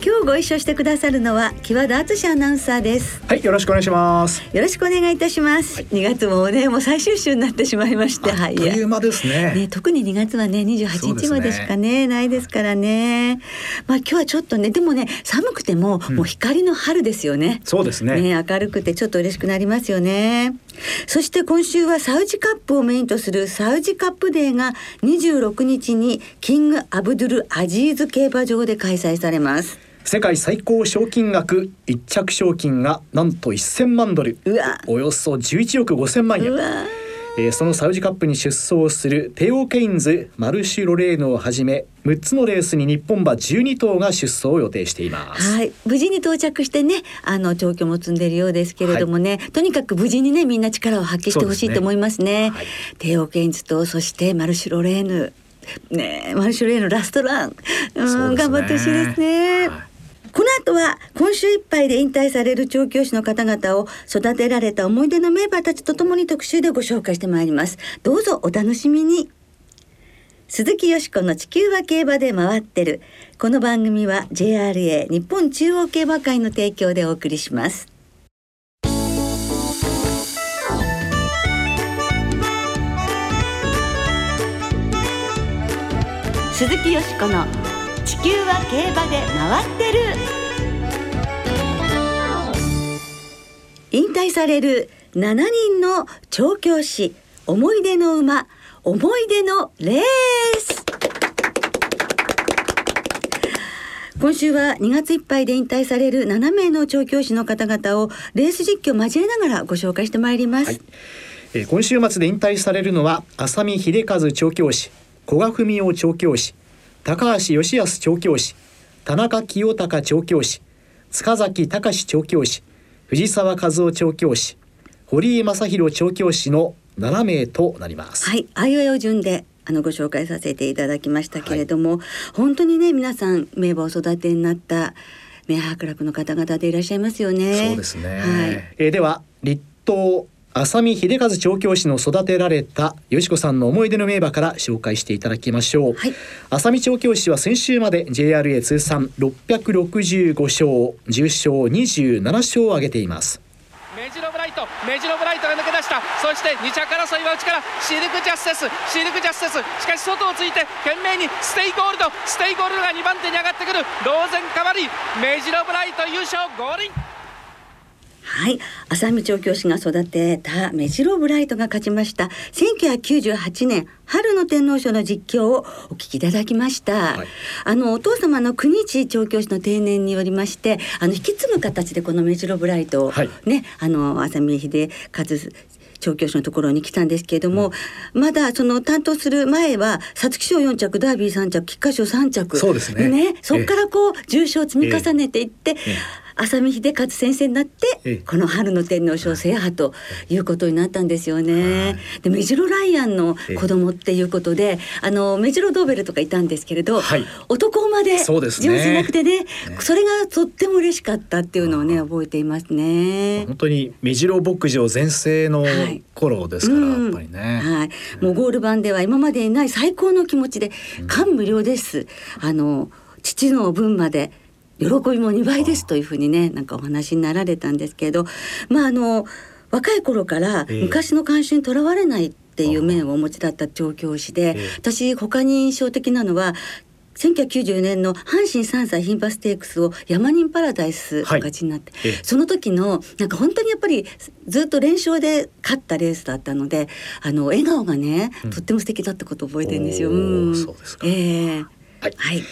今日ご一緒してくださるのは木和田敦アナウンサーです。はい、よろしくお願いします。よろしくお願いいたします、2月もねもう最終週になってしまいましてはい。あっという間ですね。ね、特に2月はね28日までしかねないですからね。まあ今日はちょっとねでもね寒くても、もう光の春ですよね。そうですね。ね明るくてちょっと嬉しくなりますよね。そして今週はサウジカップをメインとするサウジカップデーが26日にキングアブドゥル・アジーズ競馬場で開催されます世界最高賞金額一着賞金がなんと1000万ドル、およそ11億5000万円。えーそのサウジカップに出走するテオ・ケインズ、マルシュ・ロレーノをはじめ6つのレースに日本馬12頭が出走を予定しています。はい、無事に到着してね、あの調教も積んでいるようですけれどもね、とにかく無事にね、みんな力を発揮してほしいと思いますね。はいテオケンズと、そしてマルシュロレーヌ。ねえ、マルシュロレーヌラストラン、うん、ね頑張ってほしいですね。はいこの後は今週いっぱいで引退される調教師の方々を育てられた思い出のメンバーたちとともに特集でご紹介してまいります。どうぞお楽しみに。鈴木よしこの地球は競馬で回ってる。この番組は JRA 日本中央競馬会の提供でお送りします。鈴木よしこの地球は競馬で回ってる。引退される7人の調教師思い出の馬思い出のレース。今週は2月いっぱいで引退される7名の調教師の方々をレース実況交えながらご紹介してまいります、はい。えー今週末で引退されるのは浅見秀和調教師古賀文雄調教師高橋義康調教師田中清隆調教師塚崎隆調教師藤沢和夫調教師堀井正弘調教師の7名となります。はい、あいうえお順であのご紹介させていただきましたけれども、本当にね皆さん名馬を育てになった名伯楽の方々でいらっしゃいますよね。そうですね。はい。えーでは立東浅見秀一調教師の育てられた淑子さんの思い出の名馬から紹介していただきましょう。はい。浅見調教師は先週まで JRA 通算665勝重賞27勝を挙げています。メジロブライトメジロブライトが抜け出した。そして2着争いは内からシルクジャスティスシルクジャステス。しかし外をついて懸命にステイゴールド。ステイゴールドが2番手に上がってくる。ローゼンカバリーメジロブライト優勝合輪はい、浅見調教師が育てたメジロブライトが勝ちました。1998年春の天皇賞の実況をお聞きいただきました、はい。あのお父様の国地調教師の定年によりましてあの引き継ぐ形でこのメジロブライトをはい。ね、あの浅見秀和調教師のところに来たんですけれども、まだその担当する前は皐月賞4着ダービー3着菊花賞3着そうですね。そこからこう重賞を積み重ねていって、ええ浅見秀和先生になって、ええ。この春の天皇賞制覇とい。うことになったんですよね。でメジロライアンの子供っていうことで、あのメジロドーベルとかいたんですけれど、はい。男馬でそうですね。上手なくてねね。それがとっても嬉しかったっていうのをね覚えていますね。本当に目白牧場全盛のはい。頃ですから、うん。やっぱりね。はい、もうゴール版では今までにない最高の気持ちで感無量です。あの父の分まで喜びも2倍ですというふうにねなんかお話になられたんですけれど、まああの若い頃からええ。昔の慣習にとらわれないっていう面をお持ちだった調教師で、ええ私他に印象的なのは。1994年の阪神3歳牝馬ステークスを山人パラダイスが勝ちになって、はいええ。その時のなんか本当にやっぱりずっと連勝で勝ったレースだったのであの笑顔がね、うん。とっても素敵だったことを覚えてるんですよ。うん。そうですか。ええ。はい。はい。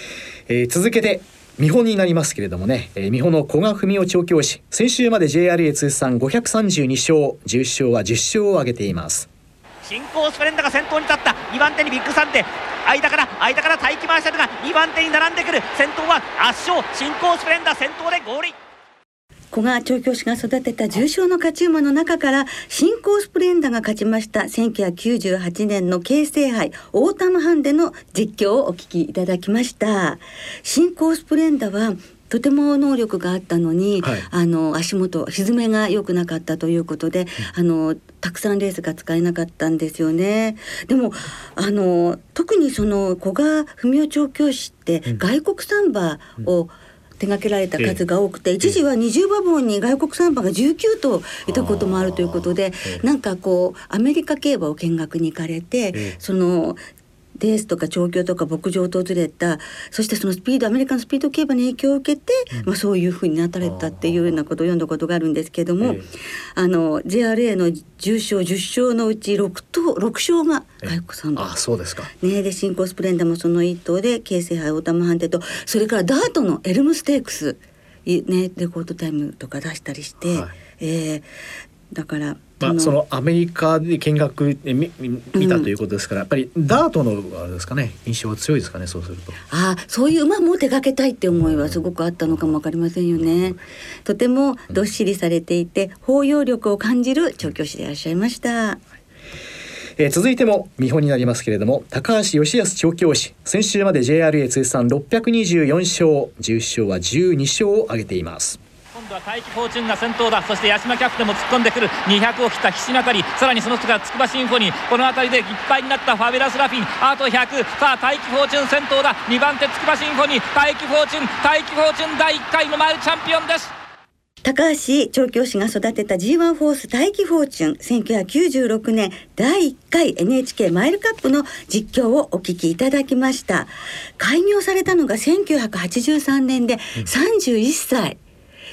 えー続けて美浦になりますけれどもね、えー、美浦の古賀史生調教師。先週まで JRA 通算532勝。10勝は10勝を挙げています。シンコウスプレンダが先頭に立った。2番手にビッグサンデー間から間からタイキマーシャルが2番手に並んでくる。先頭は圧勝。シンコウスプレンダ先頭でゴールイン古賀調教師が育てた重賞の勝ち馬の中からシンコウスプレンダが勝ちました。1998年の京成杯オータムハンデの実況をお聞きいただきました。新興スプレンダはとても能力があったのに、はい、あの足元沈めが良くなかったということで、うん、あのたくさんレースが使えなかったんですよね。でもあの特にその古賀文雄調教師って外国サンバを、うん手掛けられた数が多くて、一時は20馬本に外国サンバが19頭いたこともあるということで、なんかこうアメリカ競馬を見学に行かれて、そのレースとか調教とか牧場を訪れたそしてそのスピードアメリカのスピード競馬に影響を受けて、うん、まあ、そういうふうになったれたっていうようなことを読んだことがあるんですけども、えー、あの JRA の重賞10勝のうち6頭6勝が外国産あそうですか、ね、で新興スプレンダーもその1頭で京成杯オータムハンデとそれからダートのエルムステークスね、レコードタイムとか出したりして、はい、えー、だからまあ、そのアメリカで見学で見見たということですから、うん、やっぱりダートのあれですかね印象は強いですかねそうすると。ああそういう馬も手がけたいって思いはすごくあったのかもわかりませんよね、うん、とてもどっしりされていて包容力を感じる調教師でいらっしゃいました、えー、続いても見本になりますけれども高橋義康調教師先週まで JRA 通算624勝重賞は12勝を挙げています今度は大気フォーチュンが先頭だ。そして八島キャプテンも突っ込んでくる。200を切った岸中さらにその人が筑波シンフォニーこの辺りでいっぱいになったファベラスラフィン。あと100さあ大気フォーチュン先頭だ。2番手筑波シンフォニー大気フォーチュン大気フォーチュン第1回のマイルチャンピオンです。高橋調教師が育てた G1 フォース大気フォーチュン1996年。第1回 NHK マイルカップの実況をお聞きいただきました。開業されたのが1983年で31歳、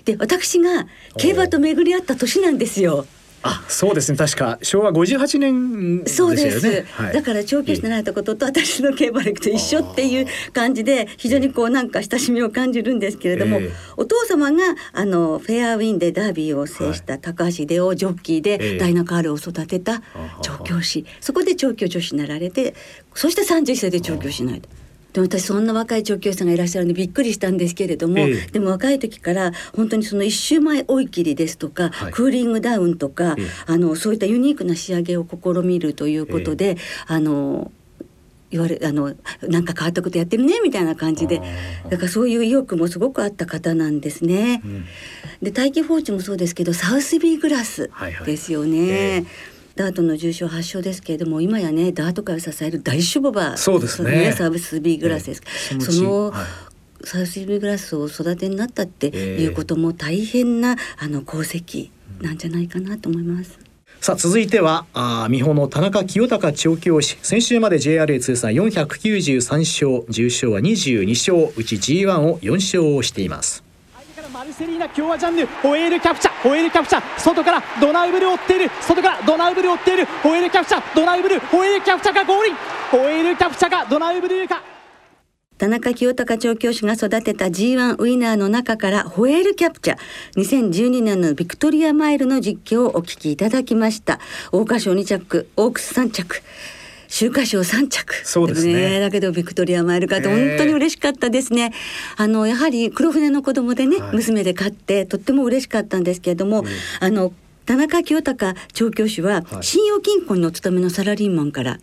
で私が競馬と巡り合った年なんですよ。あ、そうですね。確か昭和58年、ね、そうです。はい、だから調教師になられたことと私の競馬歴と一緒っていう感じで非常にこうなんか親しみを感じるんですけれども、えー、お父様があのフェアウィンでダービーを制した高橋秀夫ジョッキーで、ダイナカールを育てた調教師、そこで調教女子になられて、そして31歳で調教しないと。で私そんな若い調教師さんがいらっしゃるんでびっくりしたんですけれども、ええ、でも若い時から本当にその一周前追い切りですとか、はい、クーリングダウンとか、え、あのそういったユニークな仕上げを試みるということで、あの言われあのなんか変わったことやってるねみたいな感じで。だからそういう意欲もすごくあった方なんですね。うん、で大気放置もそうですけどサウスビーグラスですよね。はいはいダートの重症発症ですけれども今やねダート界を支える大守護馬そうですね。サービスビーグラスです、ね、その、はい、サービスビーグラスを育てになったっていうことも大変な、あの功績なんじゃないかなと思います。さあ続いてはあ美穂の田中清隆調教師。先週まで JRA 通算493勝重賞は22勝うち G1 を4勝していますマルセリーナ今日はジャンヌホエールキャプチャホエールキャプチャ外からドナウブル追っている外からドナウブル追っているホエールキャプチャドナウブルホエールキャプチャがゴールインホエールキャプチャがドナウブルか。田中清隆調教師が育てた G1 ウィナーの中からホエールキャプチャ2012年のビクトリアマイルの実況をお聞きいただきました。桜花賞2着オークス3着秋華賞3着。そうですね、ね、だけどビクトリアマイル勝ったの本当に嬉しかったですね、あのやはり黒船の子供でね、はい、娘で買ってとっても嬉しかったんですけれども、あの田中清隆調教師は信用金庫にお勤めのサラリーマンから、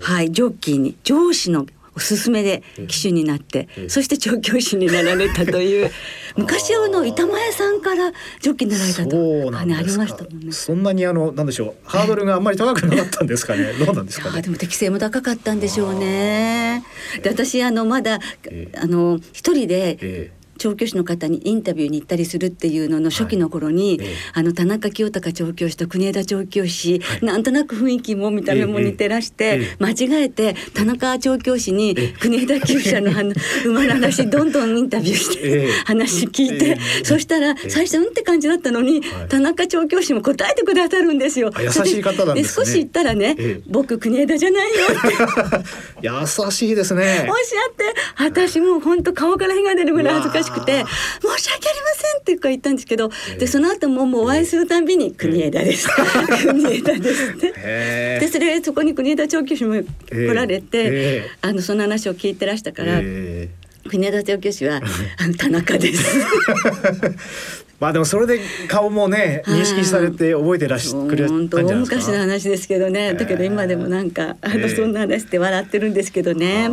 はい、ジョッキーに上司のおすすめで騎手になって、うん、そして調教師になられたという 昔あの板前さんからジョッキーになられたとねありましたもんね。そんなにあのなんでしょうハードルがあんまり高くなかったんですかね。どうなんですか、ね、でも適性も高かったんでしょうね。で私あのまだ、えー、あの一人で、えー調教師の方にインタビューに行ったりするっていうのの初期の頃に、はい。ええ、あの田中清隆調教師と国枝調教師、はい、なんとなく雰囲気も見た目も似てらして、え、間違えて田中調教師に国枝厩舎の 馬の話どんどんインタビューして、話聞いて、そしたら最初うんって感じだったのに、田中調教師も答えてくださるんですよ。優しい方なんです、ね、少し言ったらね、僕国枝じゃないよって。優しいですね。おっしゃって私もう本当顔から火が出るぐらい恥ずかしくて申し訳ありませんって言ったんですけど、でその後ももうお会いするたんびに国枝です、国枝ですって。でそれそこに国枝調教師も来られて、あのその話を聞いてらしたから。国枝調教師はあの田中です まあでもそれで顔もねはい。認識されて覚えてらしくれたんじゃない大ですか？昔の話ですけどね、ーだけど今でもなんか、あえ。えのそんな話で笑ってるんですけどね。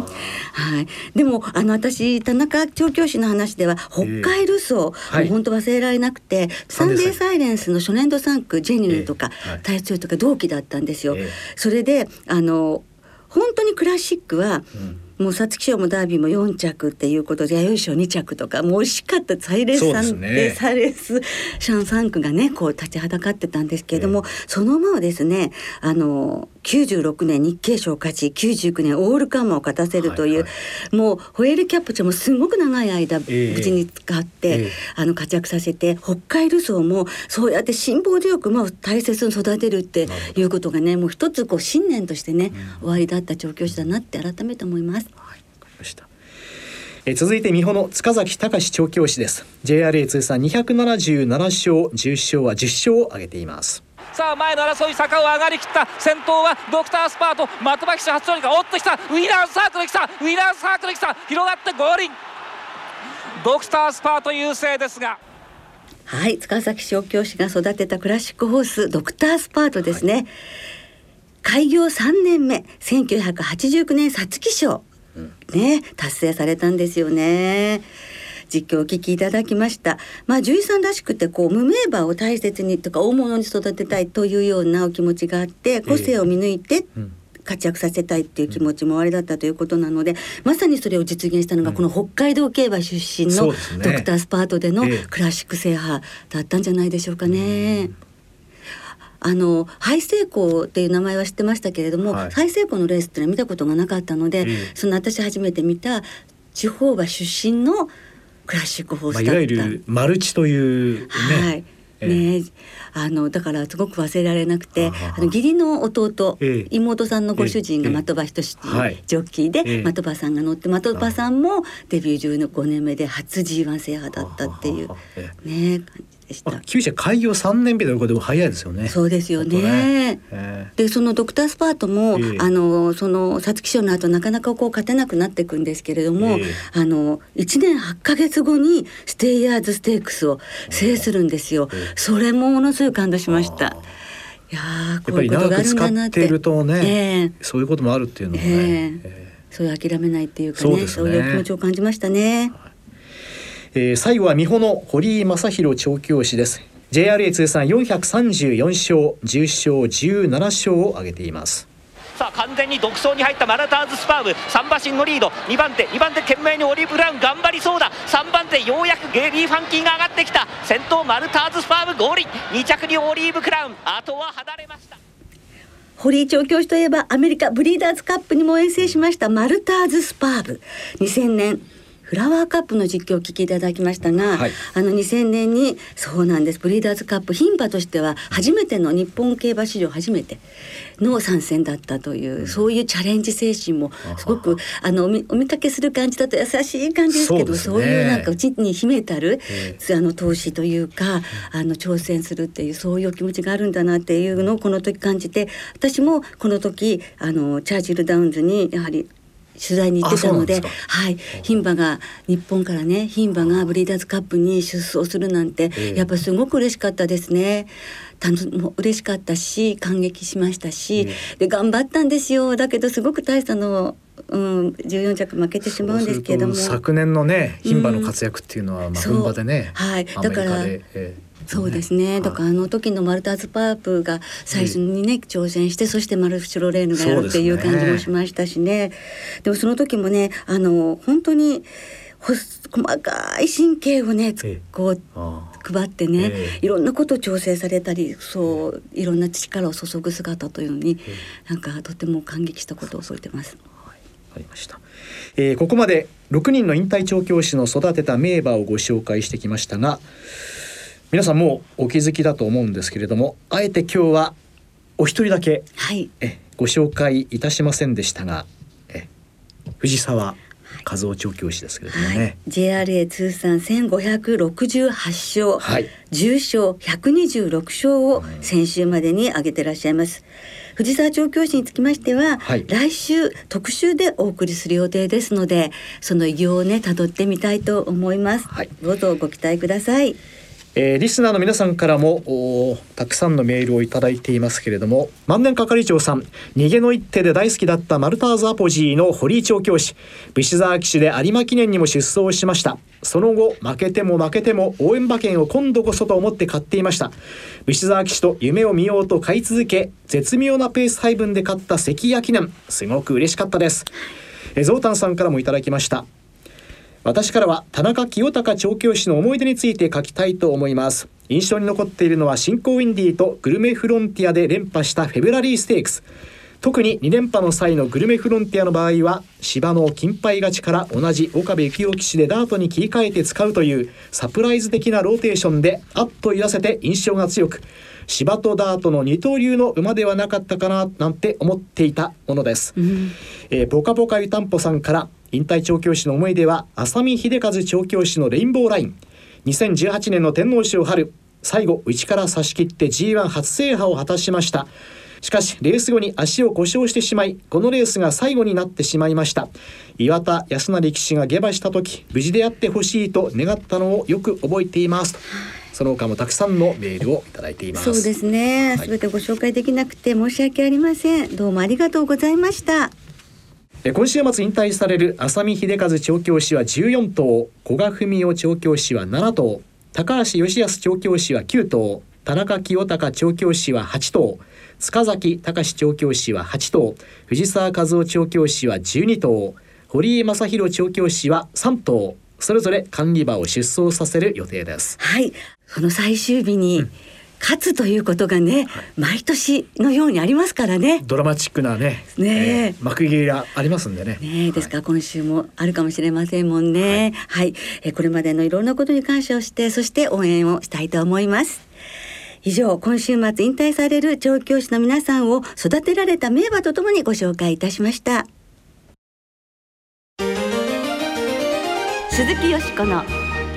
はい。でもあの私田中調教師の話では北海ルソー、はい。もう本当忘れられなくて、サンデーサンデーサイレンスの初年度3区ジェニューとか、ええはい。大強とか同期だったんですよ。ええ。それであの本当にクラシックは、うんもう皐月賞もダービーも4着っていうことで弥生賞2着とかもう惜しかった。サイレンスさんですねでサイレンスシャン3区がねこう立ちはだかってたんですけれども、そのままですねあの96年日経賞勝ち99年オールカンマを勝たせるという、はいもうホエールキャップちゃんもすごく長い間無ええ事に使って、ええあの活躍させて北海ルソーもそうやって辛抱強く馬を大切に育てるっていうことがねもう一つこう信念としてね、終わりだった調教師だなって改めて思います。はい、わかりました。えー続いて美穂の塚崎隆調教師です。JRA 通算277勝、10勝は10勝を挙げています。さあ前の争い坂を上がりきった先頭はドクタースパート的場騎手初勝利がおっときたウィナーサークル来た。ウィナーサークル来た。広がって合輪ドクタースパート優勢ですが。はい、塚崎調教師が育てたクラシックホースドクタースパートですね。開業3年目、1989年皐月賞、ね達成されたんですよね。実況をお聞きいただきました。まあ獣医さんらしくてこう無名馬を大切にとか大物に育てたいというようなお気持ちがあって個性を見抜いてうん。活躍させたいっていう気持ちもおありだったということなので、まさにそれを実現したのがこの北海道競馬出身のドクタースパートでのええ。クラシック制覇だったんじゃないでしょうかね。あのハイセイコーっていう名前は知ってましたけれども、はい。ハイセイコーのレースっていうのは見たことがなかったので、ええ。その私初めて見た地方馬出身のクラシックホーまあ、スだった。いわゆるマルチというね。はい。ええ。ねあのだからすごく忘れられなくてあの義理の弟、ええ。妹さんのご主人がええ。的場仁志はい。ジョッキーで、ええ。的場さんが乗って的場さんもデビュー15年目で初 G1 制覇だったっていう。ねでしたあ、。厩舎開業3年目ということでも早いですよね。そうですよねねえでそのドクタースパートも、ええあのその皐月賞の後なかなかこう勝てなくなっていくんですけれども、ええあの1年8ヶ月後にステイヤーズステークスを制するんですよ。ええそれもものすごい感動しました。あいやこういうことがあるんだなっ。ててるとね、ええそういうこともあるっていうのはね。そういう諦めないっていうかねそうですねそういう気持ちを感じましたね。えー最後は美穂の堀井正弘調教師です。JRA 通算434勝、10勝、17勝を挙げています。さあ完全に独走に入ったマラターズスパーブ。3馬身のリード。2番手2番手懸命にオリーブ・ブラウン頑張りそうだ。3番手ようやくゲリー・ファンキーが上がってきた。先頭マルターズスパーブ合輪2着にオリーブ・クラウン。あとは離れました。堀井調教師といえばアメリカブリーダーズカップにも遠征しましたマルターズスパーブ。2000年フラワーカップの実況をお聞きいただきましたが、はい。あの2000年にそうなんです。ブリーダーズカップ牝馬としては初めての日本競馬史上初めての参戦だったという、そういうチャレンジ精神もすごくあのお見かけする感じだと優しい感じですけどそうね。いうなんかうちに秘めたる、えあの投資というかあの挑戦するっていうそういうお気持ちがあるんだなっていうのをこの時感じて私もこの時あのチャーチルダウンズにやはり取材に行ってたのではい。牝馬が日本からね牝馬がブリーダーズカップに出走するなんて、ええ。やっぱすごく嬉しかったですね。たのも嬉しかったし感激しましたし、で頑張ったんですよ。だけどすごく大差の、うん、14着負けてしまうんですけれども。昨年のね牝馬の活躍っていうのは、まあそう。本場でね、はい。だからえーそうですね。だからあの時のマルターズパープが最初にね、挑戦してそしてマルフシュロレーヌがやるっていう感じもしましたしね。でもその時もねあの本当にほ細かい神経をねこうあ配ってね、ええ。いろんなことを調整されたりそういろんな力を注ぐ姿というのに、なんかとても感激したことを覚えてます。ありました、えーここまで6人の引退調教師の育てた名馬をご紹介してきましたが皆さんもうお気づきだと思うんですけれどもあえて今日はお一人だけはい。えご紹介いたしませんでしたがえ藤沢和夫調教師ですけれどもはい。ね、、JRA 通算1568勝、はい。10勝126勝を先週までに挙げてらっしゃいます。藤沢調教師につきましては、はい。来週特集でお送りする予定ですのでその偉業をね辿ってみたいと思います、はい。どうぞご期待くださいえー、リスナーの皆さんからもたくさんのメールをいただいていますけれども万年係長さん逃げの一手で大好きだったマルターズアポジーの堀井調教師武士沢騎手で有馬記念にも出走しました。その後負けても負けても応援馬券を今度こそと思って買っていました。武士沢騎手と夢を見ようと買い続け絶妙なペース配分で勝った関谷記念。すごく嬉しかったです。えゾウタンさんからもいただきました。私からは田中清隆調教師の思い出について書きたいと思います。印象に残っているのは新興ウィンディーとグルメフロンティアで連覇したフェブラリーステークス。特に2連覇の際のグルメフロンティアの場合は芝の金牌勝ちから同じ岡部幸雄騎士でダートに切り替えて使うというサプライズ的なローテーションであっと言わせて印象が強く。芝とダートの二刀流の馬ではなかったかななんて思っていたものです、うん、えー、ポカポカ湯たんぽさんから引退調教師の思い出は浅見秀和調教師のレインボーライン。2018年の天皇賞春最後内から差し切って G1 初制覇を果たしました。しかしレース後に足を故障してしまいこのレースが最後になってしまいました。岩田康成騎士が下馬した時無事であってほしいと願ったのをよく覚えていますその他もたくさんのメールをいただいています。そうですね。すべ、はい、てご紹介できなくて申し訳ありません。どうもありがとうございました。今週末引退される浅見秀和調教師は14頭古賀文夫調教師は7頭高橋義康調教師は9頭田中清隆調教師は8頭塚崎隆調教師は8頭藤沢和夫調教師は12頭堀江正弘調教師は3頭それぞれ管理馬を出走させる予定です。はいその最終日に、うん勝つということがね、はい、毎年のようにありますからね。ドラマチックなね、ね、えー、幕切りがありますんでね。ねですから、今週もあるかもしれませんもんね。はい、はい、えー、これまでのいろんなことに感謝をして、そして応援をしたいと思います。以上、今週末引退される調教師の皆さんを育てられた名馬とともにご紹介いたしました。鈴木よしこの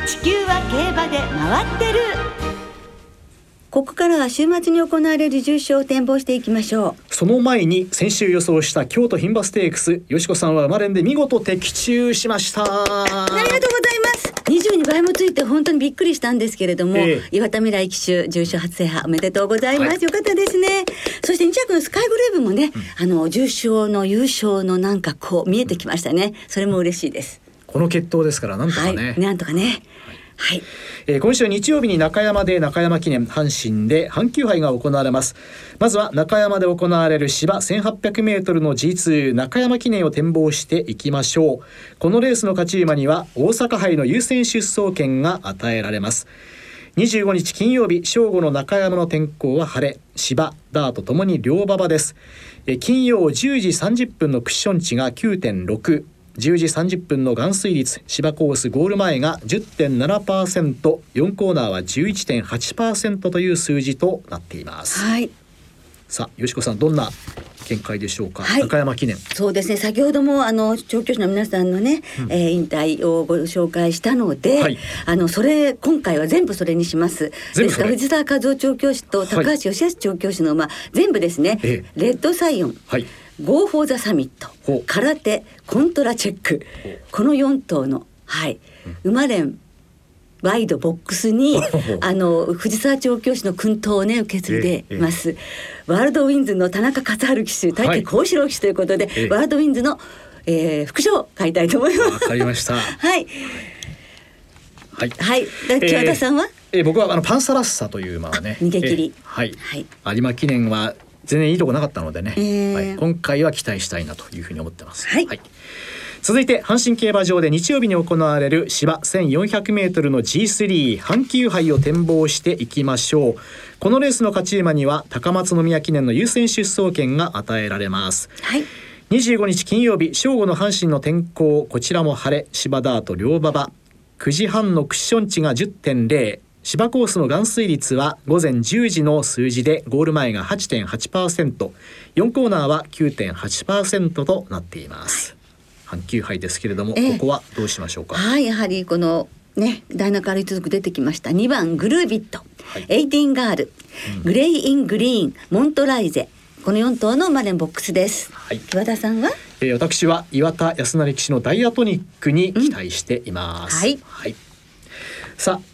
地球は競馬で回ってる。ここからは週末に行われる重賞を展望していきましょう。その前に先週予想した京都牝馬ステークスよしこさんは馬連で見事的中しました。ありがとうございます。22倍もついて本当にびっくりしたんですけれども、えー、岩田未来騎手重賞初制覇おめでとうございます、はい、よかったですね。そして2着のスカイブレイブもね、うん、あの重賞の優勝のなんかこう見えてきましたね。それも嬉しいですこの決闘ですからなんとかね、はい、なんとかね。はい、えー、今週日曜日に中山で中山記念阪神で阪急杯が行われます。まずは中山で行われる芝 1800m の G2 中山記念を展望していきましょう。このレースの勝ち馬には大阪杯の優先出走権が与えられます。25日金曜日正午の中山の天候は晴れ。芝ダートともに両馬場です。金曜10時30分のクッション値が9.6 10時30分の含水率芝コースゴール前が 10.7%4 コーナーは11.8%という数字となっています。はい。さあ、よしこさん、どんな見解でしょうか、はい、中山記念。そうですね。先ほどもあの調教師の皆さんのね、うん、えー、引退をご紹介したので、はい、あのそれ今回は全部それにします。ですから藤沢和夫調教師と高橋祥泰調教師の、まあ、全部ですね、レッドサイオン、はいゴーフォーザサミットカラテコントラチェック。この4頭のはい馬連ワイドボックスに あの藤沢調教師の薫陶をね受け継いでいます、え。ええ、ワールドウィンズの田中勝春騎手武幸四郎騎手ということで、はい、ワールドウィンズの、えー、副賞を買いたいと思います。わかりました。はい。はい、はい、清田さんは、えー、僕はあのパンサラッサという馬はね。逃げ切り、はい、はい、有馬記念は全然いいとこなかったのでね、えー、はい、今回は期待したいなというふうに思ってます。はい、はい。続いて阪神競馬場で日曜日に行われる芝 1400m の G3 阪急杯を展望していきましょう。このレースの勝ち馬には高松宮記念の優先出走権が与えられます、はい、25日金曜日正午の阪神の天候こちらも晴れ芝ダート両馬場。9時半のクッション値が10.0芝コースの含水率は午前10時の数字でゴール前が 8.8%4 コーナーは9.8%となっています、阪急杯ですけれども、ここはどうしましょうか？はいやはりこのね大中から続く出てきました。2番グルービット、はい、エイティンガール、うん、グレイ・イン・グリーン。モントライゼ。この4頭の馬連ボックスです、はい、岩田さんは、えー、私は岩田康誠騎手のダイアトニックに期待しています、うん、はい、はい、さあ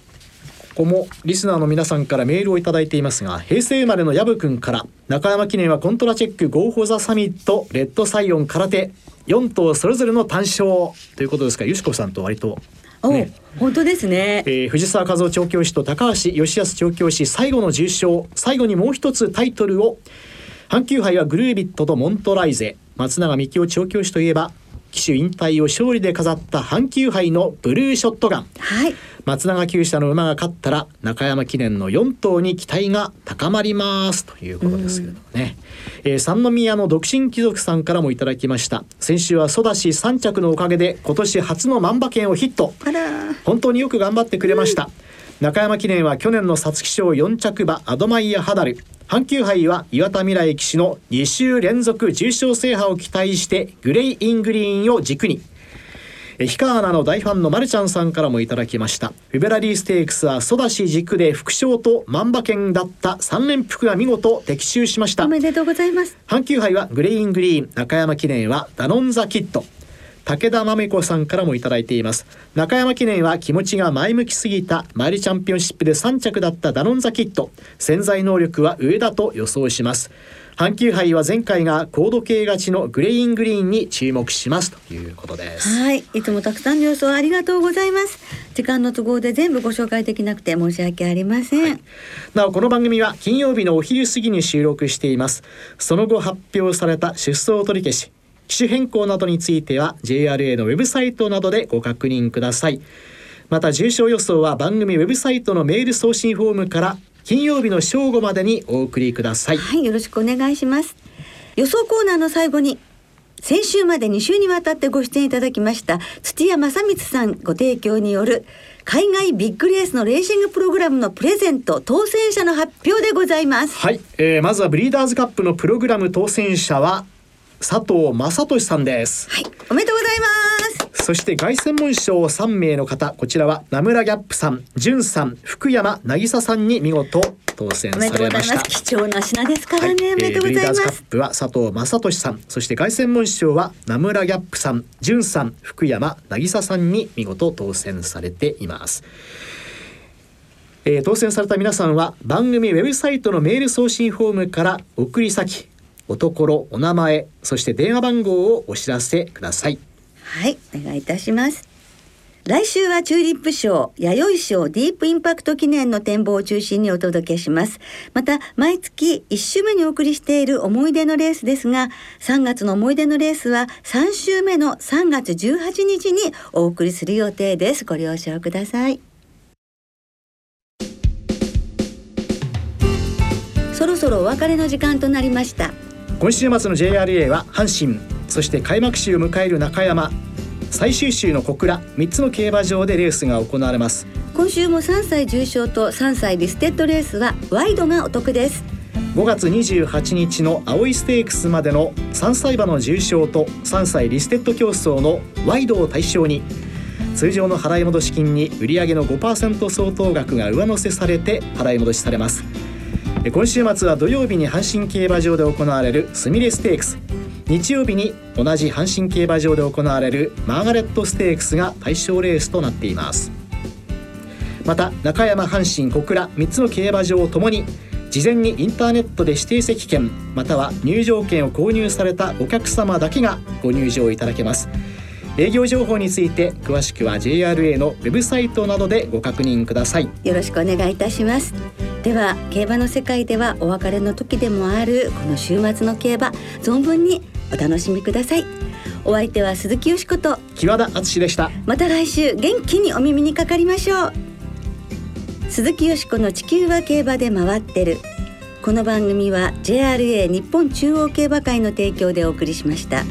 こここもリスナーの皆さんからメールをいただいていますが平成生まれのヤブくんから中山記念はコントラチェックゴーフォーザサミットレッドサイオンカラテ4頭それぞれの単勝ということですがよしこさんと割とお、ね。本当ですね。えー藤沢和夫調教師と高橋義康調教師最後の重賞最後にもう一つタイトルを阪急杯はグルービットとモントライゼ松永幹夫調教師といえば騎手引退を勝利で飾った阪急杯のブルーショットガン。はい。松永厩舎の馬が勝ったら中山記念の4頭に期待が高まりますということですけれどもね、えー三宮の独身貴族さんからもいただきました。先週はソダシ3着のおかげで今年初の万馬券をヒット。本当によく頑張ってくれました、中山記念は去年の皐月賞4着馬アドマイヤハダル。阪急杯は岩田望来騎手の2週連続重賞制覇を期待してグレイイングリーンを軸に。え氷川アナの大ファンのマルちゃんさんからもいただきました。フェブラリーステークスはソダシ軸で複勝と万馬券だった3連複が見事的中しました。おめでとうございます。阪急杯はグレイイングリーン中山記念はダノンザキッド武田豆子さんからもいただいています。中山記念は気持ちが前向きすぎたマイルチャンピオンシップで3着だったダノンザキッド。潜在能力は上だと予想します。阪急杯は前回が高度系勝ちのグレイングリーンに注目します。ということです。はい。いつもたくさんの予想ありがとうございます。時間の都合で全部ご紹介できなくて申し訳ありません、なおこの番組は金曜日のお昼過ぎに収録しています。その後発表された出走取り消し機種変更などについては JRA のウェブサイトなどでご確認くださいまた重症予想は番組ウェブサイトのメール送信フォームから金曜日の正午までにお送りくださいはい、よろしくお願いします。予想コーナーの最後に、先週まで2週にわたってご出演いただきました土屋正光さんご提供による海外ビッグレースのレーシングプログラムのプレゼント当選者の発表でございます。はい、えーまずはブリーダーズカップのプログラム当選者は佐藤正俊さんですはい、おめでとうございます。そして凱旋門賞3名の方こちらは名村ギャップさん、淳さん、福山渚さんに見事当選おめでとうございま。されました。貴重な品ですからね、はいおめでとうございまえーブリーダーズカッす。プは佐藤正俊さん、そして凱旋門賞は名村ギャップさん、淳さん、福山渚さんに見事当選されています。えー当選された皆さんは番組ウェブサイトのメール送信フォームから送り先、おところ、お名前、そして電話番号をお知らせください。はい、お願いいたします。来週はチューリップ賞、弥生賞ディープインパクト記念の展望を中心にお届けします。また、毎月1週目にお送りしている思い出のレースですが、3月の思い出のレースは3週目の3月18日にお送りする予定です。ご了承ください。そろそろお別れの時間となりました。今週末の JRA は阪神。そして開幕週を迎える中山。最終週の小倉。3つの競馬場でレースが行われます。今週も3歳重賞と3歳リステッドレースはワイドがお得です。5月28日の青いステークスまでの3歳馬の重賞と3歳リステッド競争のワイドを対象に通常の払い戻し金に売上の5%相当額が上乗せされて払い戻しされます。え今週末は土曜日に阪神競馬場で行われるスミレステークス。日曜日に同じ阪神競馬場で行われるマーガレットステークスが対象レースとなっています。また中山阪神小倉3つの競馬場ともに事前にインターネットで指定席券または入場券を購入されたお客様だけがご入場いただけます。営業情報について詳しくは JRA のウェブサイトなどでご確認ください。よろしくお願いいたします。では競馬の世界ではお別れの時でもあるこの週末の競馬存分にお楽しみください。お相手は鈴木よしこと木和田敦でした。また来週元気にお耳にかかりましょう。鈴木よしこの地球は競馬で回ってる。この番組は JRA 日本中央競馬会の提供でお送りしました。